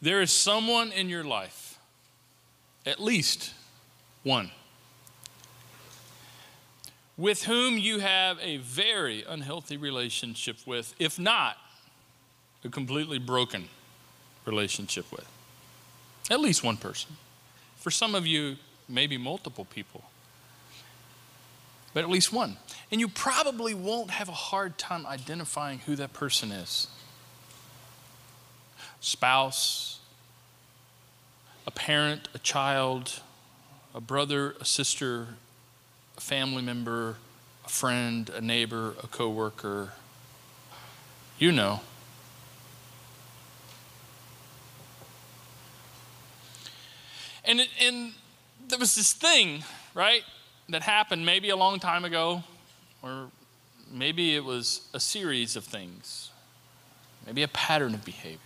There is someone in your life, at least one, with whom you have a very unhealthy relationship with, if not a completely broken relationship with. At least one person. For some of you, maybe multiple people, but at least one. And you probably won't have a hard time identifying who that person is spouse, a parent, a child, a brother, a sister, a family member, a friend, a neighbor, a coworker. You know. And, it, and there was this thing, right, that happened maybe a long time ago, or maybe it was a series of things, maybe a pattern of behavior,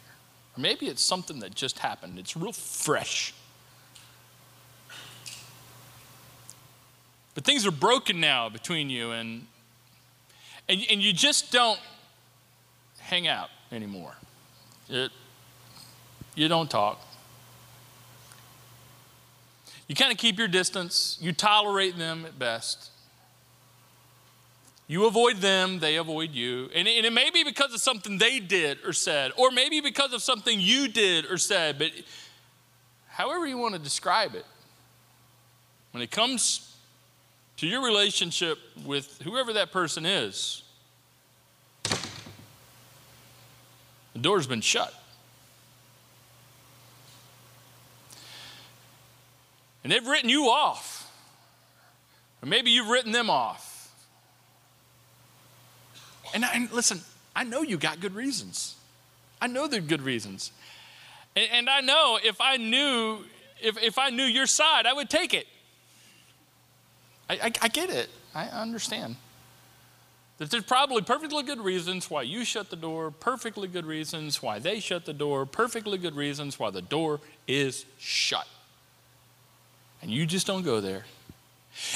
or maybe it's something that just happened. It's real fresh. But things are broken now between you, and, and, and you just don't hang out anymore. It, you don't talk. You kind of keep your distance, you tolerate them at best. You avoid them, they avoid you. And it, and it may be because of something they did or said, or maybe because of something you did or said, but however you want to describe it, when it comes to your relationship with whoever that person is, the door's been shut. And they've written you off. Or maybe you've written them off. And, I, and listen, I know you got good reasons. I know they're good reasons. And, and I know if I knew, if, if I knew your side, I would take it. I, I, I get it. I understand. That there's probably perfectly good reasons why you shut the door, perfectly good reasons why they shut the door, perfectly good reasons why the door is shut and you just don't go there.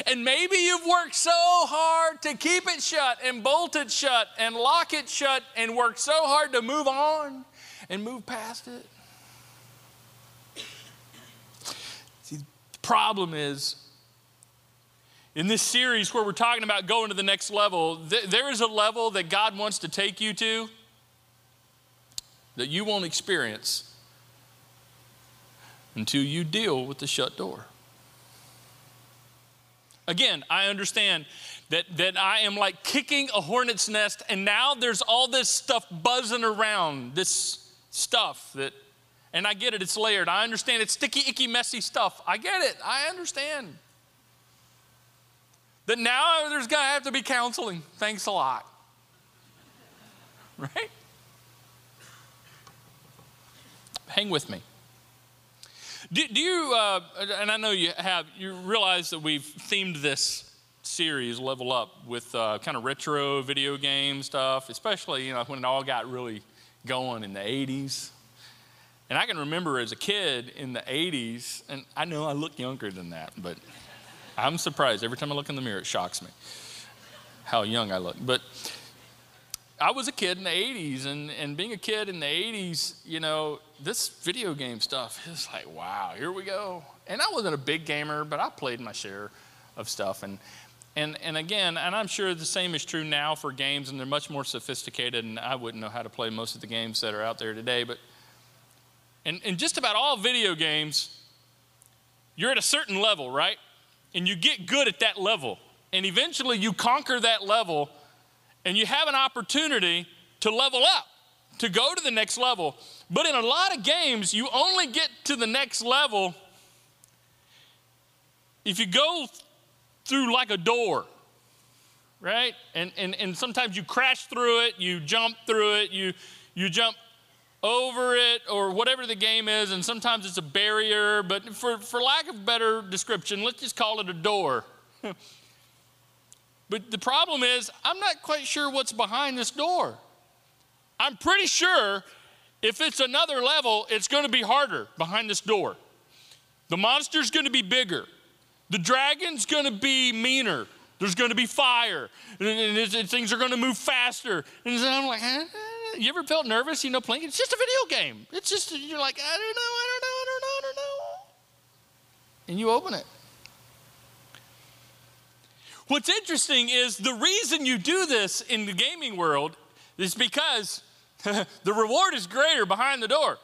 And maybe you've worked so hard to keep it shut and bolt it shut and lock it shut and worked so hard to move on and move past it. See, the problem is in this series where we're talking about going to the next level, th- there is a level that God wants to take you to that you won't experience until you deal with the shut door. Again, I understand that, that I am like kicking a hornet's nest, and now there's all this stuff buzzing around, this stuff that, and I get it, it's layered. I understand it's sticky, icky, messy stuff. I get it, I understand. That now there's gonna have to be counseling. Thanks a lot. Right? Hang with me. Do, do you, uh, and I know you have, you realize that we've themed this series, Level Up, with uh, kind of retro video game stuff, especially, you know, when it all got really going in the 80s. And I can remember as a kid in the 80s, and I know I look younger than that, but I'm surprised. Every time I look in the mirror, it shocks me how young I look. But I was a kid in the 80s, and, and being a kid in the 80s, you know, this video game stuff is like, wow, here we go. And I wasn't a big gamer, but I played my share of stuff. And, and, and again, and I'm sure the same is true now for games, and they're much more sophisticated, and I wouldn't know how to play most of the games that are out there today. But in, in just about all video games, you're at a certain level, right? And you get good at that level. And eventually you conquer that level and you have an opportunity to level up, to go to the next level. But in a lot of games, you only get to the next level if you go through like a door, right? And, and, and sometimes you crash through it, you jump through it, you, you jump over it, or whatever the game is, and sometimes it's a barrier, but for, for lack of better description, let's just call it a door. But the problem is, I'm not quite sure what's behind this door. I'm pretty sure if it's another level, it's going to be harder behind this door. The monster's going to be bigger. The dragon's going to be meaner. There's going to be fire. And, things are going to move faster. And I'm like, You ever felt nervous, you know, playing? It's just a video game. It's just, you're like, I don't know, I don't know, I don't know, I don't know. And you open it. What's interesting is the reason you do this in the gaming world is because the reward is greater behind the door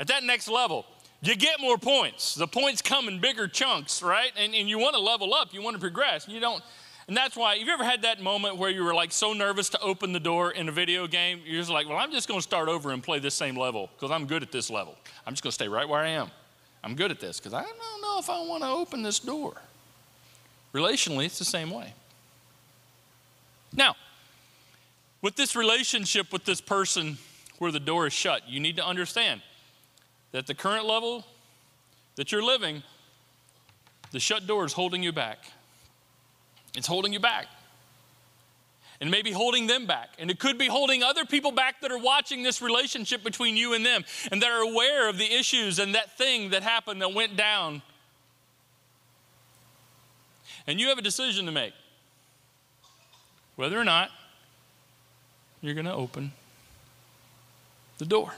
at that next level. You get more points. The points come in bigger chunks, right? And, and you want to level up, you want to progress. You don't, and that's why, have you ever had that moment where you were like so nervous to open the door in a video game? You're just like, well, I'm just going to start over and play this same level because I'm good at this level. I'm just going to stay right where I am. I'm good at this because I don't know if I want to open this door. Relationally, it's the same way. Now, with this relationship with this person where the door is shut, you need to understand that the current level that you're living, the shut door is holding you back. It's holding you back. And maybe holding them back. And it could be holding other people back that are watching this relationship between you and them and that are aware of the issues and that thing that happened that went down. And you have a decision to make whether or not you're going to open the door.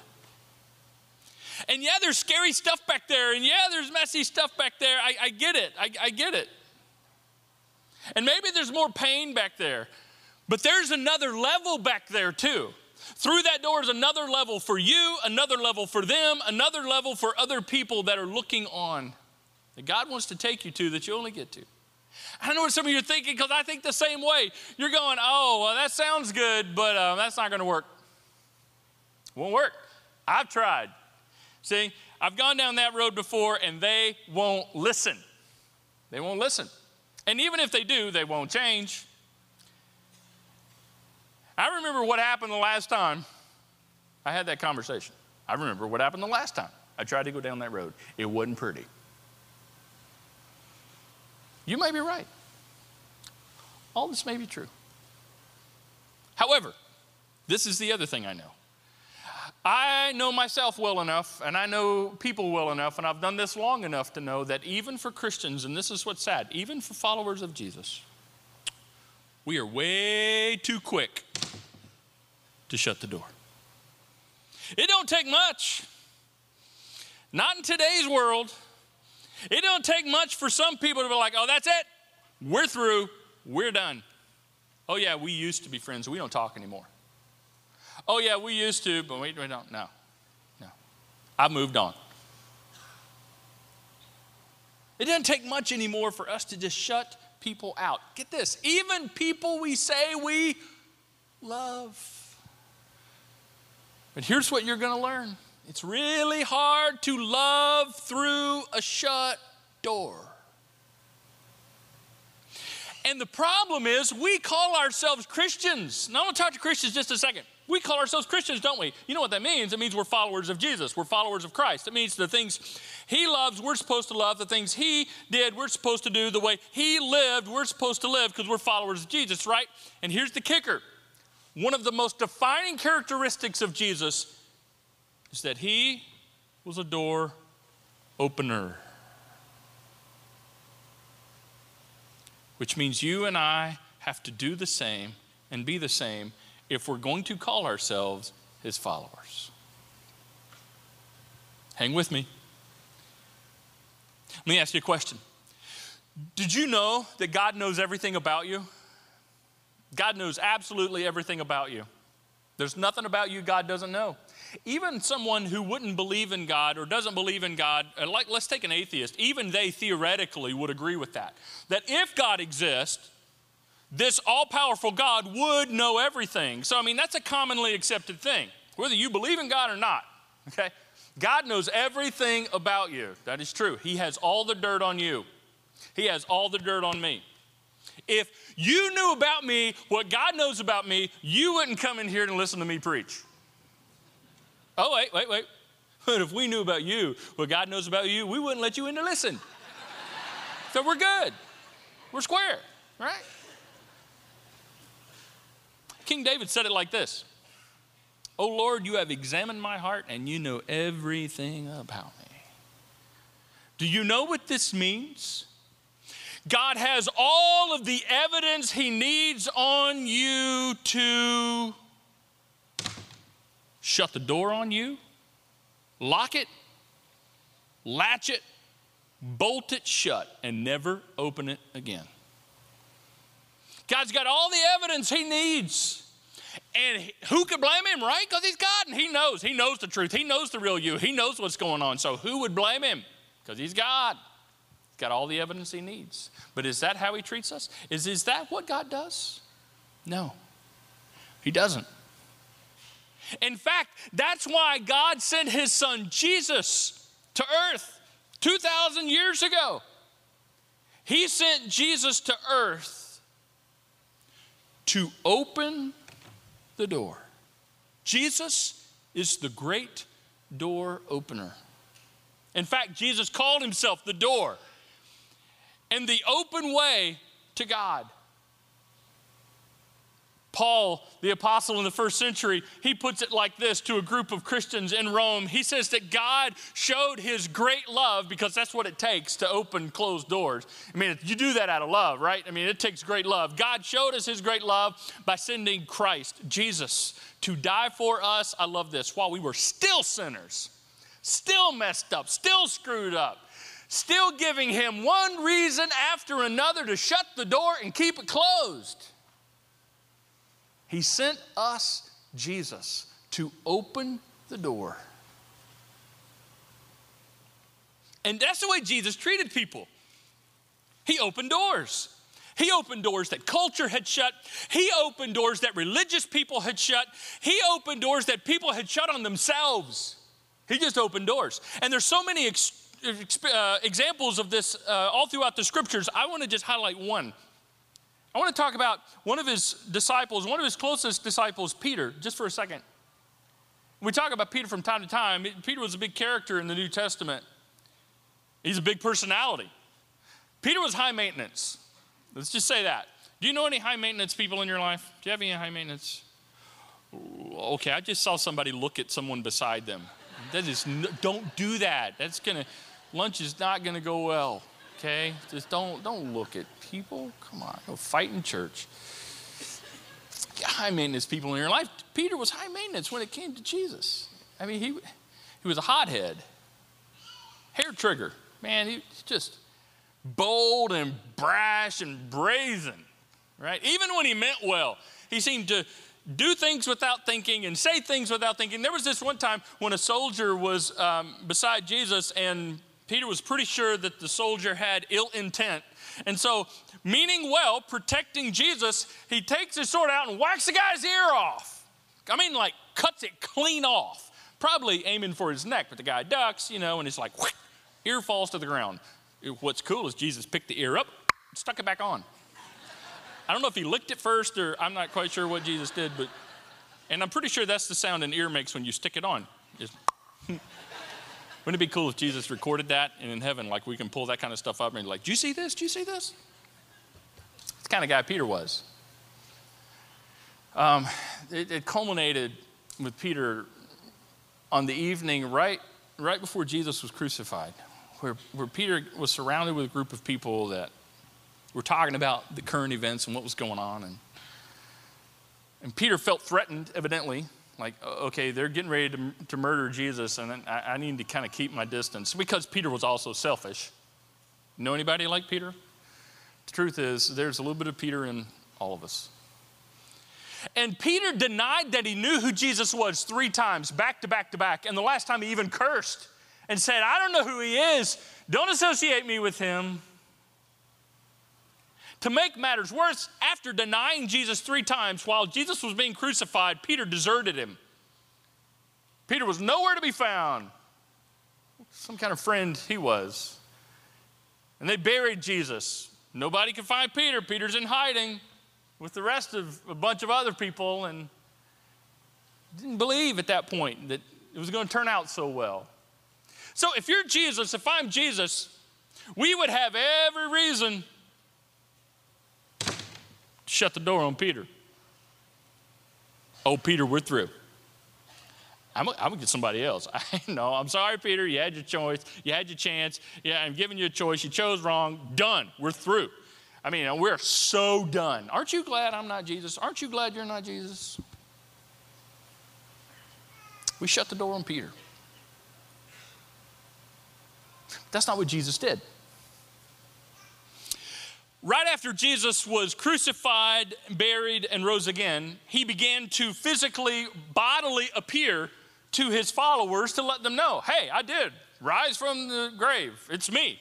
And yeah, there's scary stuff back there, and yeah, there's messy stuff back there. I, I get it. I, I get it. And maybe there's more pain back there, but there's another level back there too. Through that door is another level for you, another level for them, another level for other people that are looking on that God wants to take you to that you only get to. I know what some of you are thinking because I think the same way. You're going, oh, well, that sounds good, but uh, that's not going to work. Won't work. I've tried. See, I've gone down that road before and they won't listen. They won't listen. And even if they do, they won't change. I remember what happened the last time I had that conversation. I remember what happened the last time I tried to go down that road. It wasn't pretty. You may be right. All this may be true. However, this is the other thing I know. I know myself well enough, and I know people well enough, and I've done this long enough to know that even for Christians, and this is what's sad, even for followers of Jesus, we are way too quick to shut the door. It don't take much. Not in today's world. It don't take much for some people to be like, oh, that's it. We're through. We're done. Oh, yeah, we used to be friends. We don't talk anymore. Oh, yeah, we used to, but we, we don't. No, no. I've moved on. It doesn't take much anymore for us to just shut people out. Get this, even people we say we love. But here's what you're going to learn it's really hard to love through a shut door. And the problem is, we call ourselves Christians. Now, I'm going to talk to Christians just a second. We call ourselves Christians, don't we? You know what that means? It means we're followers of Jesus. We're followers of Christ. It means the things He loves, we're supposed to love. The things He did, we're supposed to do. The way He lived, we're supposed to live because we're followers of Jesus, right? And here's the kicker one of the most defining characteristics of Jesus is that He was a door opener. Which means you and I have to do the same and be the same if we're going to call ourselves his followers. Hang with me. Let me ask you a question. Did you know that God knows everything about you? God knows absolutely everything about you. There's nothing about you God doesn't know. Even someone who wouldn't believe in God or doesn't believe in God, uh, like let's take an atheist, even they theoretically would agree with that. That if God exists, this all powerful God would know everything. So, I mean, that's a commonly accepted thing, whether you believe in God or not, okay? God knows everything about you. That is true. He has all the dirt on you, He has all the dirt on me. If you knew about me what God knows about me, you wouldn't come in here and listen to me preach. Oh, wait, wait, wait. But if we knew about you what God knows about you, we wouldn't let you in to listen. so we're good. We're square, right? King David said it like this Oh Lord, you have examined my heart and you know everything about me. Do you know what this means? God has all of the evidence He needs on you to shut the door on you, lock it, latch it, bolt it shut, and never open it again. God's got all the evidence he needs. And who could blame him, right? Because he's God and he knows. He knows the truth. He knows the real you. He knows what's going on. So who would blame him? Because he's God. He's got all the evidence he needs. But is that how he treats us? Is, is that what God does? No, he doesn't. In fact, that's why God sent his son Jesus to earth 2,000 years ago. He sent Jesus to earth to open the door. Jesus is the great door opener. In fact, Jesus called himself the door and the open way to God. Paul, the apostle in the first century, he puts it like this to a group of Christians in Rome. He says that God showed his great love because that's what it takes to open closed doors. I mean, you do that out of love, right? I mean, it takes great love. God showed us his great love by sending Christ, Jesus, to die for us. I love this while we were still sinners, still messed up, still screwed up still giving him one reason after another to shut the door and keep it closed. He sent us Jesus to open the door. And that's the way Jesus treated people. He opened doors. He opened doors that culture had shut. He opened doors that religious people had shut. He opened doors that people had shut on themselves. He just opened doors. And there's so many ex- uh, examples of this uh, all throughout the scriptures. I want to just highlight one. I want to talk about one of his disciples, one of his closest disciples, Peter, just for a second. We talk about Peter from time to time. Peter was a big character in the New Testament, he's a big personality. Peter was high maintenance. Let's just say that. Do you know any high maintenance people in your life? Do you have any high maintenance? Okay, I just saw somebody look at someone beside them. That is, don't do that. That's gonna, lunch is not gonna go well okay? Just don't don't look at people. Come on, go fight in church. High maintenance people in your life. Peter was high maintenance when it came to Jesus. I mean, he he was a hothead, hair trigger. Man, he just bold and brash and brazen, right? Even when he meant well, he seemed to do things without thinking and say things without thinking. There was this one time when a soldier was um, beside Jesus and Peter was pretty sure that the soldier had ill intent. And so, meaning well, protecting Jesus, he takes his sword out and whacks the guy's ear off. I mean, like, cuts it clean off. Probably aiming for his neck, but the guy ducks, you know, and it's like, whoosh, ear falls to the ground. What's cool is Jesus picked the ear up, stuck it back on. I don't know if he licked it first or I'm not quite sure what Jesus did, but, and I'm pretty sure that's the sound an ear makes when you stick it on. Wouldn't it be cool if Jesus recorded that and in heaven, like we can pull that kind of stuff up and be like, do you see this? Do you see this? It's the kind of guy Peter was. Um, it, it culminated with Peter on the evening right, right before Jesus was crucified, where, where Peter was surrounded with a group of people that were talking about the current events and what was going on. And, and Peter felt threatened, evidently, like, okay, they're getting ready to, to murder Jesus, and I, I need to kind of keep my distance because Peter was also selfish. Know anybody like Peter? The truth is, there's a little bit of Peter in all of us. And Peter denied that he knew who Jesus was three times, back to back to back. And the last time he even cursed and said, I don't know who he is. Don't associate me with him. To make matters worse, after denying Jesus three times while Jesus was being crucified, Peter deserted him. Peter was nowhere to be found. Some kind of friend he was. And they buried Jesus. Nobody could find Peter. Peter's in hiding with the rest of a bunch of other people and didn't believe at that point that it was going to turn out so well. So if you're Jesus, if I'm Jesus, we would have every reason shut the door on Peter. Oh, Peter, we're through. I'm, gonna get somebody else. I know. I'm sorry, Peter. You had your choice. You had your chance. Yeah, I'm giving you a choice. You chose wrong. Done. We're through. I mean, we're so done. Aren't you glad I'm not Jesus? Aren't you glad you're not Jesus? We shut the door on Peter. That's not what Jesus did. Right after Jesus was crucified, buried, and rose again, he began to physically, bodily appear to his followers to let them know hey, I did rise from the grave. It's me.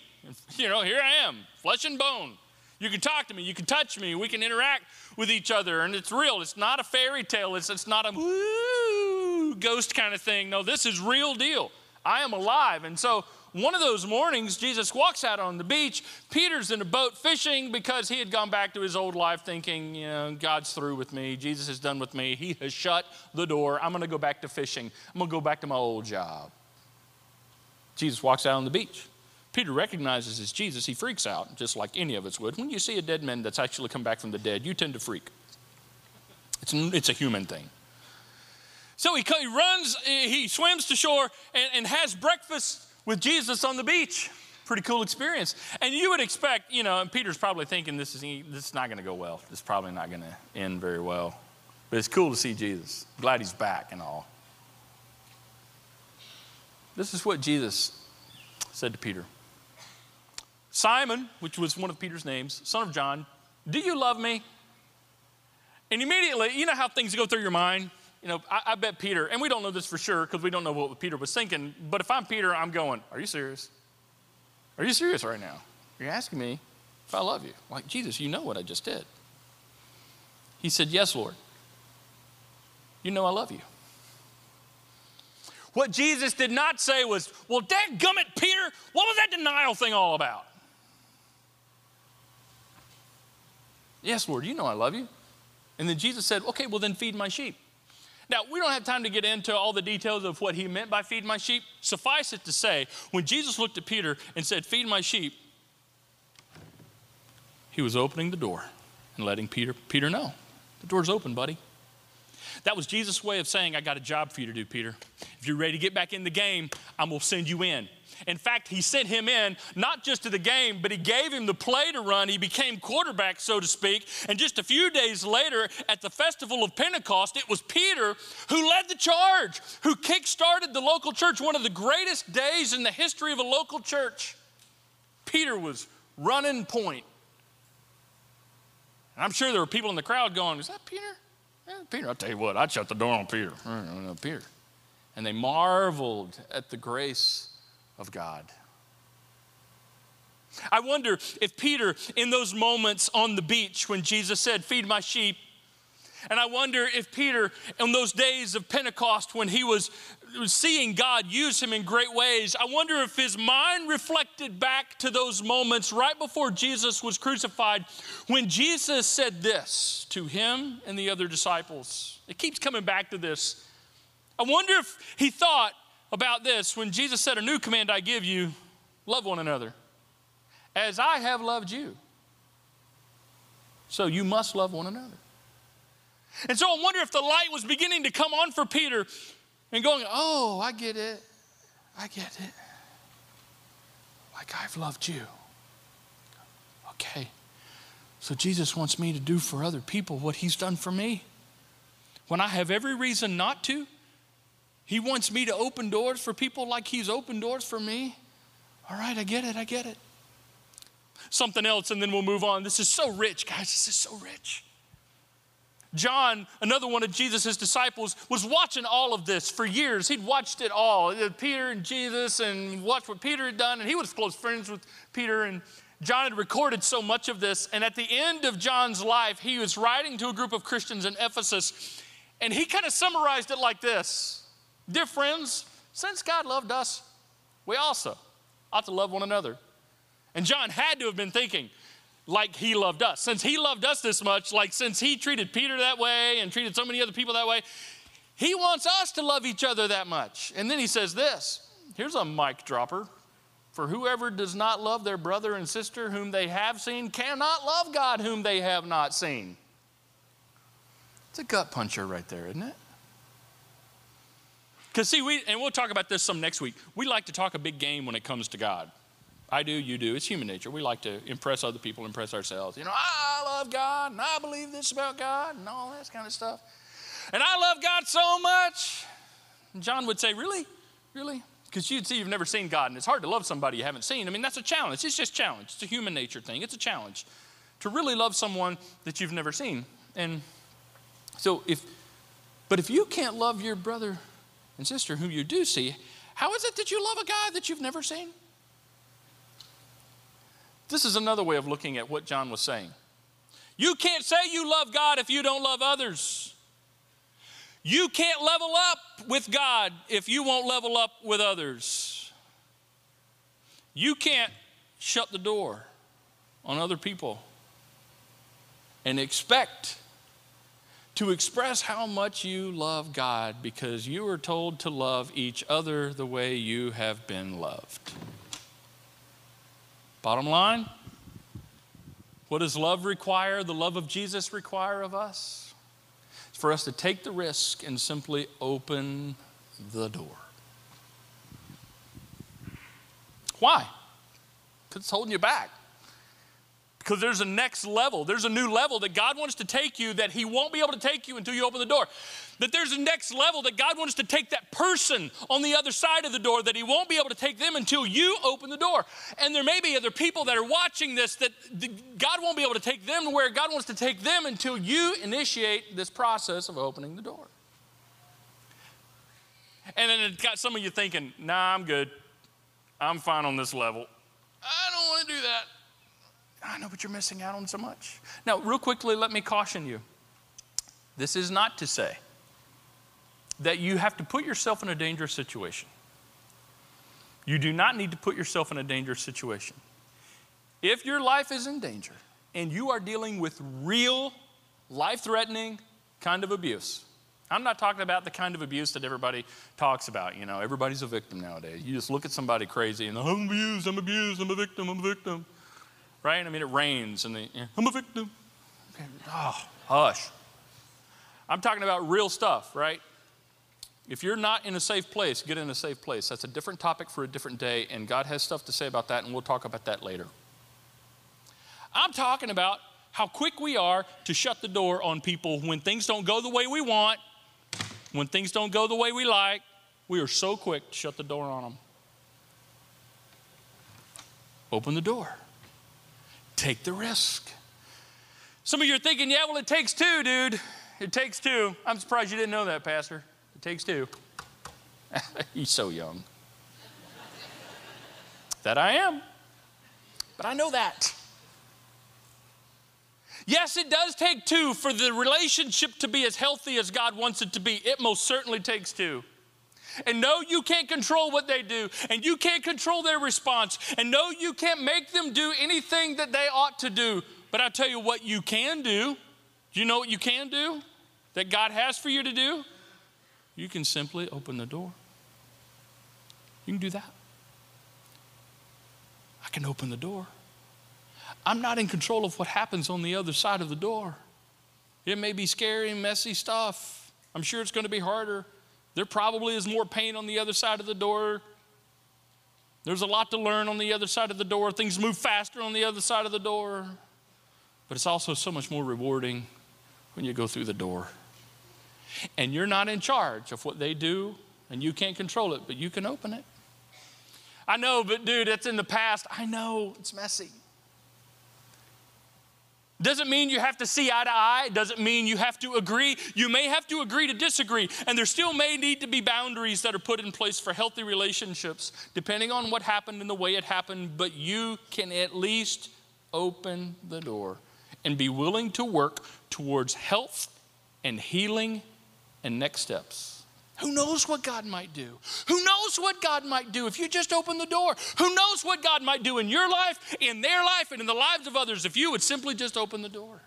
You know, here I am, flesh and bone. You can talk to me, you can touch me, we can interact with each other, and it's real. It's not a fairy tale, it's, it's not a woo ghost kind of thing. No, this is real deal. I am alive. And so one of those mornings, Jesus walks out on the beach. Peter's in a boat fishing because he had gone back to his old life thinking, you know, God's through with me. Jesus is done with me. He has shut the door. I'm going to go back to fishing. I'm going to go back to my old job. Jesus walks out on the beach. Peter recognizes it's Jesus. He freaks out, just like any of us would. When you see a dead man that's actually come back from the dead, you tend to freak. It's, it's a human thing. So he, he runs, he swims to shore and, and has breakfast with Jesus on the beach. Pretty cool experience. And you would expect, you know, and Peter's probably thinking this is, this is not going to go well. This is probably not going to end very well. But it's cool to see Jesus. Glad he's back and all. This is what Jesus said to Peter Simon, which was one of Peter's names, son of John, do you love me? And immediately, you know how things go through your mind? You know, I, I bet Peter, and we don't know this for sure because we don't know what Peter was thinking, but if I'm Peter, I'm going, Are you serious? Are you serious right now? You're asking me if I love you. Like, Jesus, you know what I just did. He said, Yes, Lord. You know I love you. What Jesus did not say was, Well, gummit, Peter, what was that denial thing all about? Yes, Lord, you know I love you. And then Jesus said, Okay, well, then feed my sheep. Now, we don't have time to get into all the details of what he meant by feed my sheep. Suffice it to say, when Jesus looked at Peter and said, Feed my sheep, he was opening the door and letting Peter, Peter know. The door's open, buddy. That was Jesus' way of saying, I got a job for you to do, Peter. If you're ready to get back in the game, I'm going to send you in. In fact, he sent him in not just to the game, but he gave him the play to run. He became quarterback, so to speak. And just a few days later, at the festival of Pentecost, it was Peter who led the charge, who kick-started the local church, one of the greatest days in the history of a local church. Peter was running point. And I'm sure there were people in the crowd going, Is that Peter? Yeah, Peter, I'll tell you what, I'd shut the door on Peter. Peter. And they marveled at the grace of God. I wonder if Peter, in those moments on the beach when Jesus said, Feed my sheep, and I wonder if Peter, in those days of Pentecost when he was seeing God use him in great ways, I wonder if his mind reflected back to those moments right before Jesus was crucified when Jesus said this to him and the other disciples. It keeps coming back to this. I wonder if he thought, about this when Jesus said, A new command I give you love one another as I have loved you. So you must love one another. And so I wonder if the light was beginning to come on for Peter and going, Oh, I get it. I get it. Like I've loved you. Okay. So Jesus wants me to do for other people what he's done for me. When I have every reason not to, he wants me to open doors for people like He's opened doors for me. All right, I get it, I get it. Something else, and then we'll move on. This is so rich, guys. This is so rich. John, another one of Jesus' disciples, was watching all of this for years. He'd watched it all uh, Peter and Jesus, and watched what Peter had done, and he was close friends with Peter. And John had recorded so much of this. And at the end of John's life, he was writing to a group of Christians in Ephesus, and he kind of summarized it like this Dear friends, since God loved us, we also ought to love one another. And John had to have been thinking, like he loved us. Since he loved us this much, like since he treated Peter that way and treated so many other people that way, he wants us to love each other that much. And then he says this here's a mic dropper. For whoever does not love their brother and sister whom they have seen cannot love God whom they have not seen. It's a gut puncher right there, isn't it? Because, see, we, and we'll talk about this some next week, we like to talk a big game when it comes to God. I do, you do. It's human nature. We like to impress other people, impress ourselves. You know, I love God and I believe this about God and all that kind of stuff. And I love God so much And John would say, Really? Really? Because you'd see you've never seen God, and it's hard to love somebody you haven't seen. I mean, that's a challenge. It's just a challenge. It's a human nature thing. It's a challenge to really love someone that you've never seen. And so if but if you can't love your brother and sister whom you do see, how is it that you love a guy that you've never seen? This is another way of looking at what John was saying. You can't say you love God if you don't love others. You can't level up with God if you won't level up with others. You can't shut the door on other people and expect to express how much you love God because you are told to love each other the way you have been loved. Bottom line, what does love require, the love of Jesus require of us? It's for us to take the risk and simply open the door. Why? Because it's holding you back because there's a next level. There's a new level that God wants to take you that He won't be able to take you until you open the door. That there's a next level that God wants to take that person on the other side of the door that He won't be able to take them until you open the door. And there may be other people that are watching this that God won't be able to take them to where God wants to take them until you initiate this process of opening the door. And then it got some of you thinking, nah, I'm good. I'm fine on this level. I don't want to do that. I know, but you're missing out on so much. Now, real quickly, let me caution you. This is not to say that you have to put yourself in a dangerous situation. You do not need to put yourself in a dangerous situation. If your life is in danger and you are dealing with real, life threatening kind of abuse, I'm not talking about the kind of abuse that everybody talks about. You know, everybody's a victim nowadays. You just look at somebody crazy and I'm abused, I'm abused, I'm a victim, I'm a victim right? I mean, it rains and the, yeah, I'm a victim. Okay. Oh, hush. I'm talking about real stuff, right? If you're not in a safe place, get in a safe place. That's a different topic for a different day, and God has stuff to say about that, and we'll talk about that later. I'm talking about how quick we are to shut the door on people when things don't go the way we want, when things don't go the way we like. We are so quick to shut the door on them. Open the door. Take the risk. Some of you are thinking, yeah, well, it takes two, dude. It takes two. I'm surprised you didn't know that, Pastor. It takes two. He's so young. that I am. But I know that. Yes, it does take two for the relationship to be as healthy as God wants it to be. It most certainly takes two. And no, you can't control what they do, and you can't control their response, and no, you can't make them do anything that they ought to do. But I'll tell you what you can do. Do you know what you can do that God has for you to do? You can simply open the door. You can do that. I can open the door. I'm not in control of what happens on the other side of the door. It may be scary messy stuff. I'm sure it's going to be harder. There probably is more pain on the other side of the door. There's a lot to learn on the other side of the door. Things move faster on the other side of the door. But it's also so much more rewarding when you go through the door. And you're not in charge of what they do, and you can't control it, but you can open it. I know, but dude, it's in the past. I know, it's messy. Doesn't mean you have to see eye to eye. Doesn't mean you have to agree. You may have to agree to disagree. And there still may need to be boundaries that are put in place for healthy relationships, depending on what happened and the way it happened. But you can at least open the door and be willing to work towards health and healing and next steps. Who knows what God might do? Who knows what God might do if you just open the door? Who knows what God might do in your life, in their life, and in the lives of others if you would simply just open the door?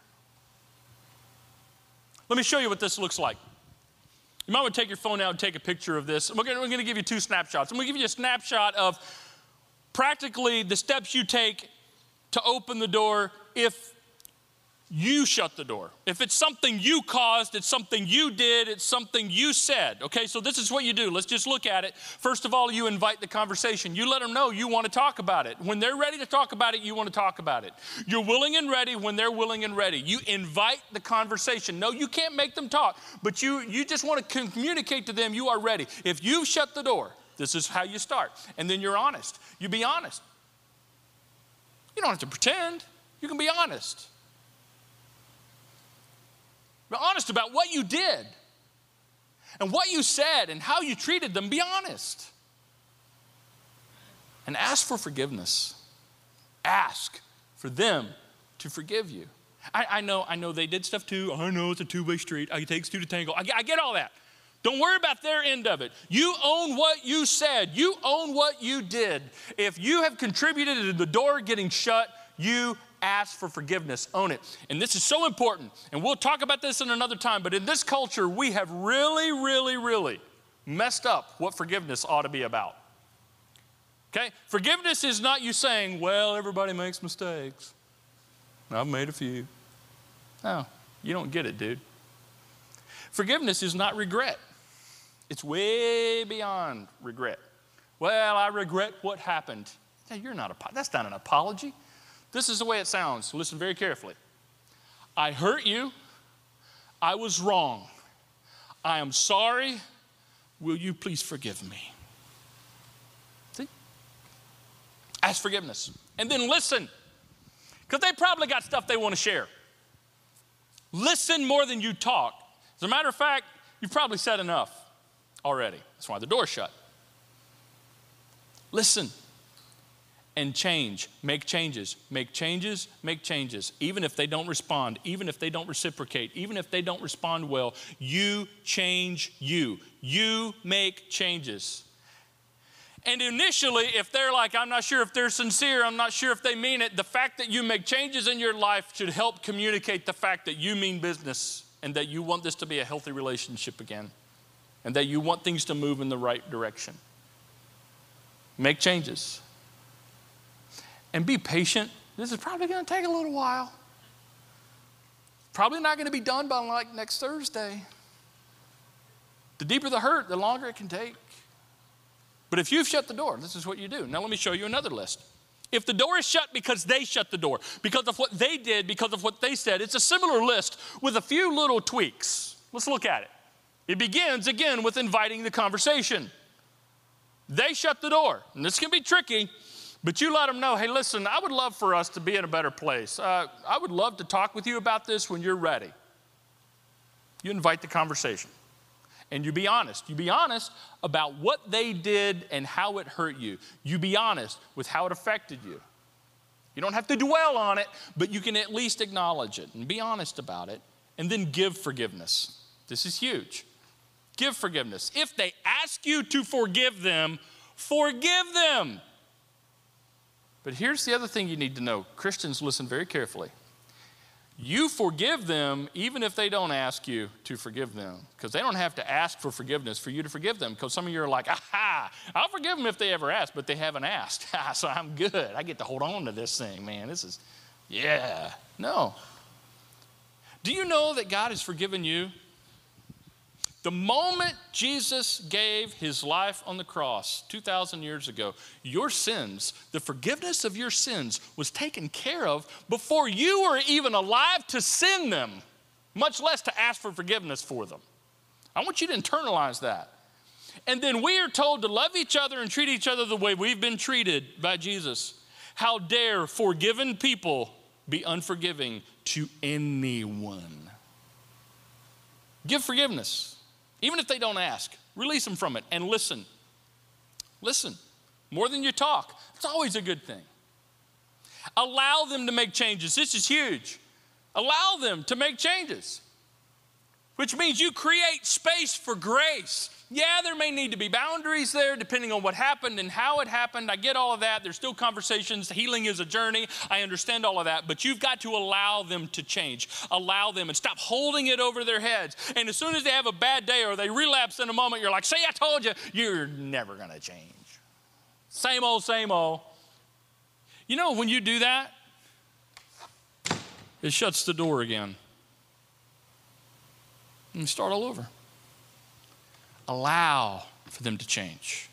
Let me show you what this looks like. You might want to take your phone out and take a picture of this. We're going, to give you two snapshots. I'm going to give you a snapshot of practically the steps you take to open the door if you shut the door. If it's something you caused, it's something you did, it's something you said. Okay, so this is what you do. Let's just look at it. First of all, you invite the conversation. You let them know you want to talk about it. When they're ready to talk about it, you want to talk about it. You're willing and ready when they're willing and ready. You invite the conversation. No, you can't make them talk, but you, you just want to communicate to them you are ready. If you shut the door, this is how you start. And then you're honest. You be honest. You don't have to pretend, you can be honest. Be honest about what you did and what you said and how you treated them. Be honest. And ask for forgiveness. Ask for them to forgive you. I, I know, I know they did stuff too. I know it's a two-way street. It takes two to tango. I, I get all that. Don't worry about their end of it. You own what you said. You own what you did. If you have contributed to the door getting shut, you ask for forgiveness, own it. And this is so important, and we'll talk about this in another time, but in this culture, we have really, really, really messed up what forgiveness ought to be about. Okay? Forgiveness is not you saying, well, everybody makes mistakes. I've made a few. No, you don't get it, dude. Forgiveness is not regret, it's way beyond regret. Well, I regret what happened. you're not a, that's not an apology. This is the way it sounds. Listen very carefully. I hurt you. I was wrong. I am sorry. Will you please forgive me? See? Ask forgiveness. And then listen, because they probably got stuff they want to share. Listen more than you talk. As a matter of fact, you've probably said enough already. That's why the door's shut. Listen and change. Make changes, make changes, make changes. Even if they don't respond, even if they don't reciprocate, even if they don't respond well, you change you. You make changes. And initially, if they're like, I'm not sure if they're sincere, I'm not sure if they mean it, the fact that you make changes in your life should help communicate the fact that you mean business and that you want this to be a healthy relationship again and that you want things to move in the right direction. Make changes and be patient. This is probably going to take a little while. Probably not going to be done by like next Thursday. The deeper the hurt, the longer it can take. But if you've shut the door, this is what you do. Now, let me show you another list. If the door is shut because they shut the door, because of what they did, because of what they said, it's a similar list with a few little tweaks. Let's look at it. It begins again with inviting the conversation. They shut the door, and this can be tricky. But you let them know, hey, listen, I would love for us to be in a better place. Uh, I would love to talk with you about this when you're ready. You invite the conversation. And you be honest. You be honest about what they did and how it hurt you. You be honest with how it affected you. You don't have to dwell on it, but you can at least acknowledge it and be honest about it. And then give forgiveness. This is huge. Give forgiveness. If they ask you to forgive them, forgive them. But here's the other thing you need to know Christians, listen very carefully. You forgive them even if they don't ask you to forgive them, because they don't have to ask for forgiveness for you to forgive them. Because some of you are like, aha, I'll forgive them if they ever ask, but they haven't asked. so I'm good. I get to hold on to this thing, man. This is, yeah. No. Do you know that God has forgiven you the moment Jesus gave his life on the cross 2,000 years ago, your sins, the forgiveness of your sins, was taken care of before you were even alive to sin them, much less to ask for forgiveness for them. I want you to internalize that. And then we are told to love each other and treat each other the way we've been treated by Jesus. How dare forgiven people be unforgiving to anyone? Give forgiveness. Even if they don't ask, release them from it and listen. Listen more than you talk. It's always a good thing. Allow them to make changes. This is huge. Allow them to make changes, which means you create space for grace. Yeah, there may need to be boundaries there depending on what happened and how it happened. I get all of that. There's still conversations. Healing is a journey. I understand all of that. But you've got to allow them to change. Allow them and stop holding it over their heads. And as soon as they have a bad day or they relapse in a moment, you're like, see, I told you, you're never going to change. Same old, same old. You know, when you do that, it shuts the door again. And start all over. Allow for them to change.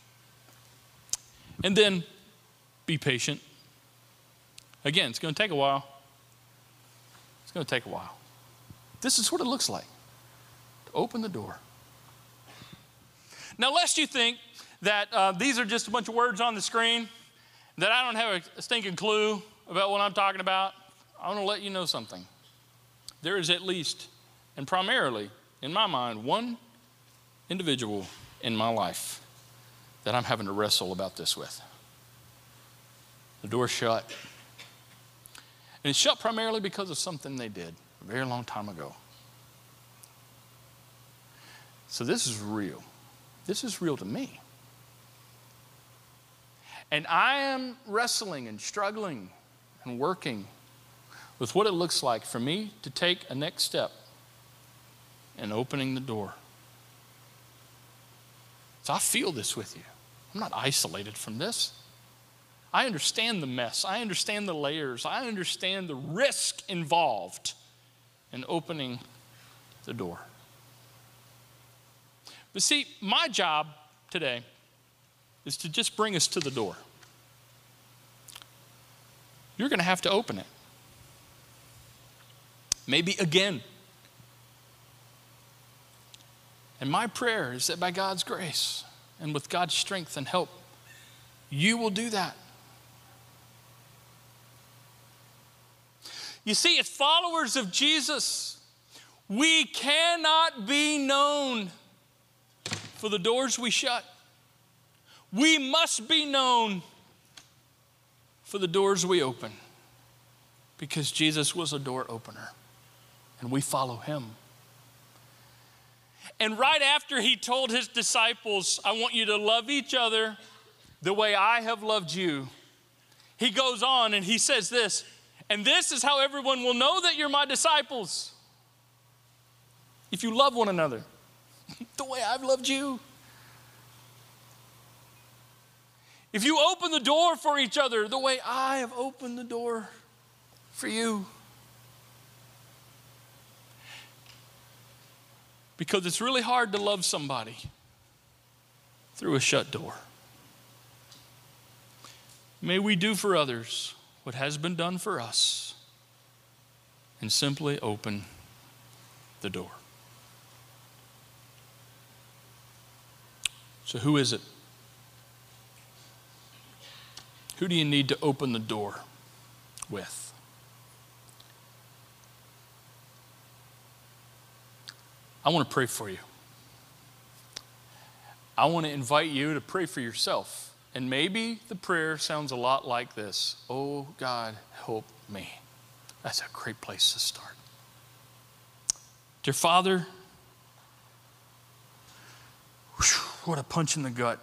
And then be patient. Again, it's going to take a while. It's going to take a while. This is what it looks like to open the door. Now, lest you think that uh, these are just a bunch of words on the screen, that I don't have a stinking clue about what I'm talking about, I want to let you know something. There is at least, and primarily in my mind, one individual in my life that I'm having to wrestle about this with. The door shut. And it's shut primarily because of something they did a very long time ago. So this is real. This is real to me. And I am wrestling and struggling and working with what it looks like for me to take a next step in opening the door. So I feel this with you. I'm not isolated from this. I understand the mess. I understand the layers. I understand the risk involved in opening the door. But see, my job today is to just bring us to the door. You're going to have to open it. Maybe again. And my prayer is that by God's grace and with God's strength and help, you will do that. You see, as followers of Jesus, we cannot be known for the doors we shut. We must be known for the doors we open because Jesus was a door opener and we follow him. And right after he told his disciples, I want you to love each other the way I have loved you, he goes on and he says this, and this is how everyone will know that you're my disciples. If you love one another the way I've loved you. If you open the door for each other the way I have opened the door for you. Because it's really hard to love somebody through a shut door. May we do for others what has been done for us and simply open the door. So, who is it? Who do you need to open the door with? I want to pray for you. I want to invite you to pray for yourself. And maybe the prayer sounds a lot like this Oh, God, help me. That's a great place to start. Dear Father, what a punch in the gut.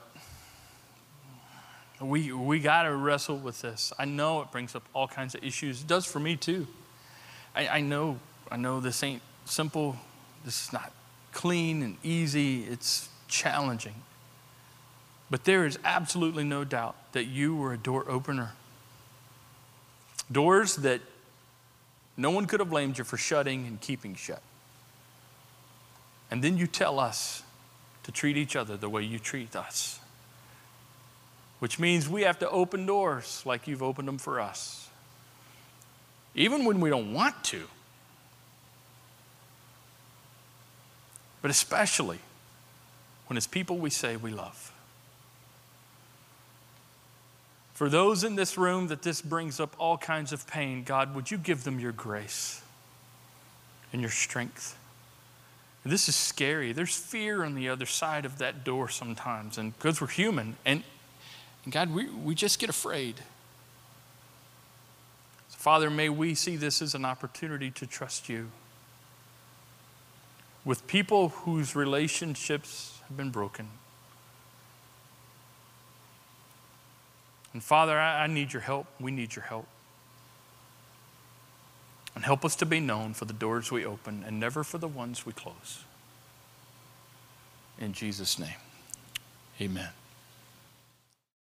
We, we got to wrestle with this. I know it brings up all kinds of issues. It does for me too. I, I know, I know this ain't simple. This is not clean and easy. It's challenging. But there is absolutely no doubt that you were a door opener. Doors that no one could have blamed you for shutting and keeping shut. And then you tell us to treat each other the way you treat us, which means we have to open doors like you've opened them for us, even when we don't want to. But especially when it's people we say we love. For those in this room that this brings up all kinds of pain, God, would you give them your grace and your strength? This is scary. There's fear on the other side of that door sometimes, and because we're human, and, and God, we, we just get afraid. So Father, may we see this as an opportunity to trust you with people whose relationships have been broken. And Father, I, I need your help. We need your help. And help us to be known for the doors we open and never for the ones we close. In Jesus' name, amen.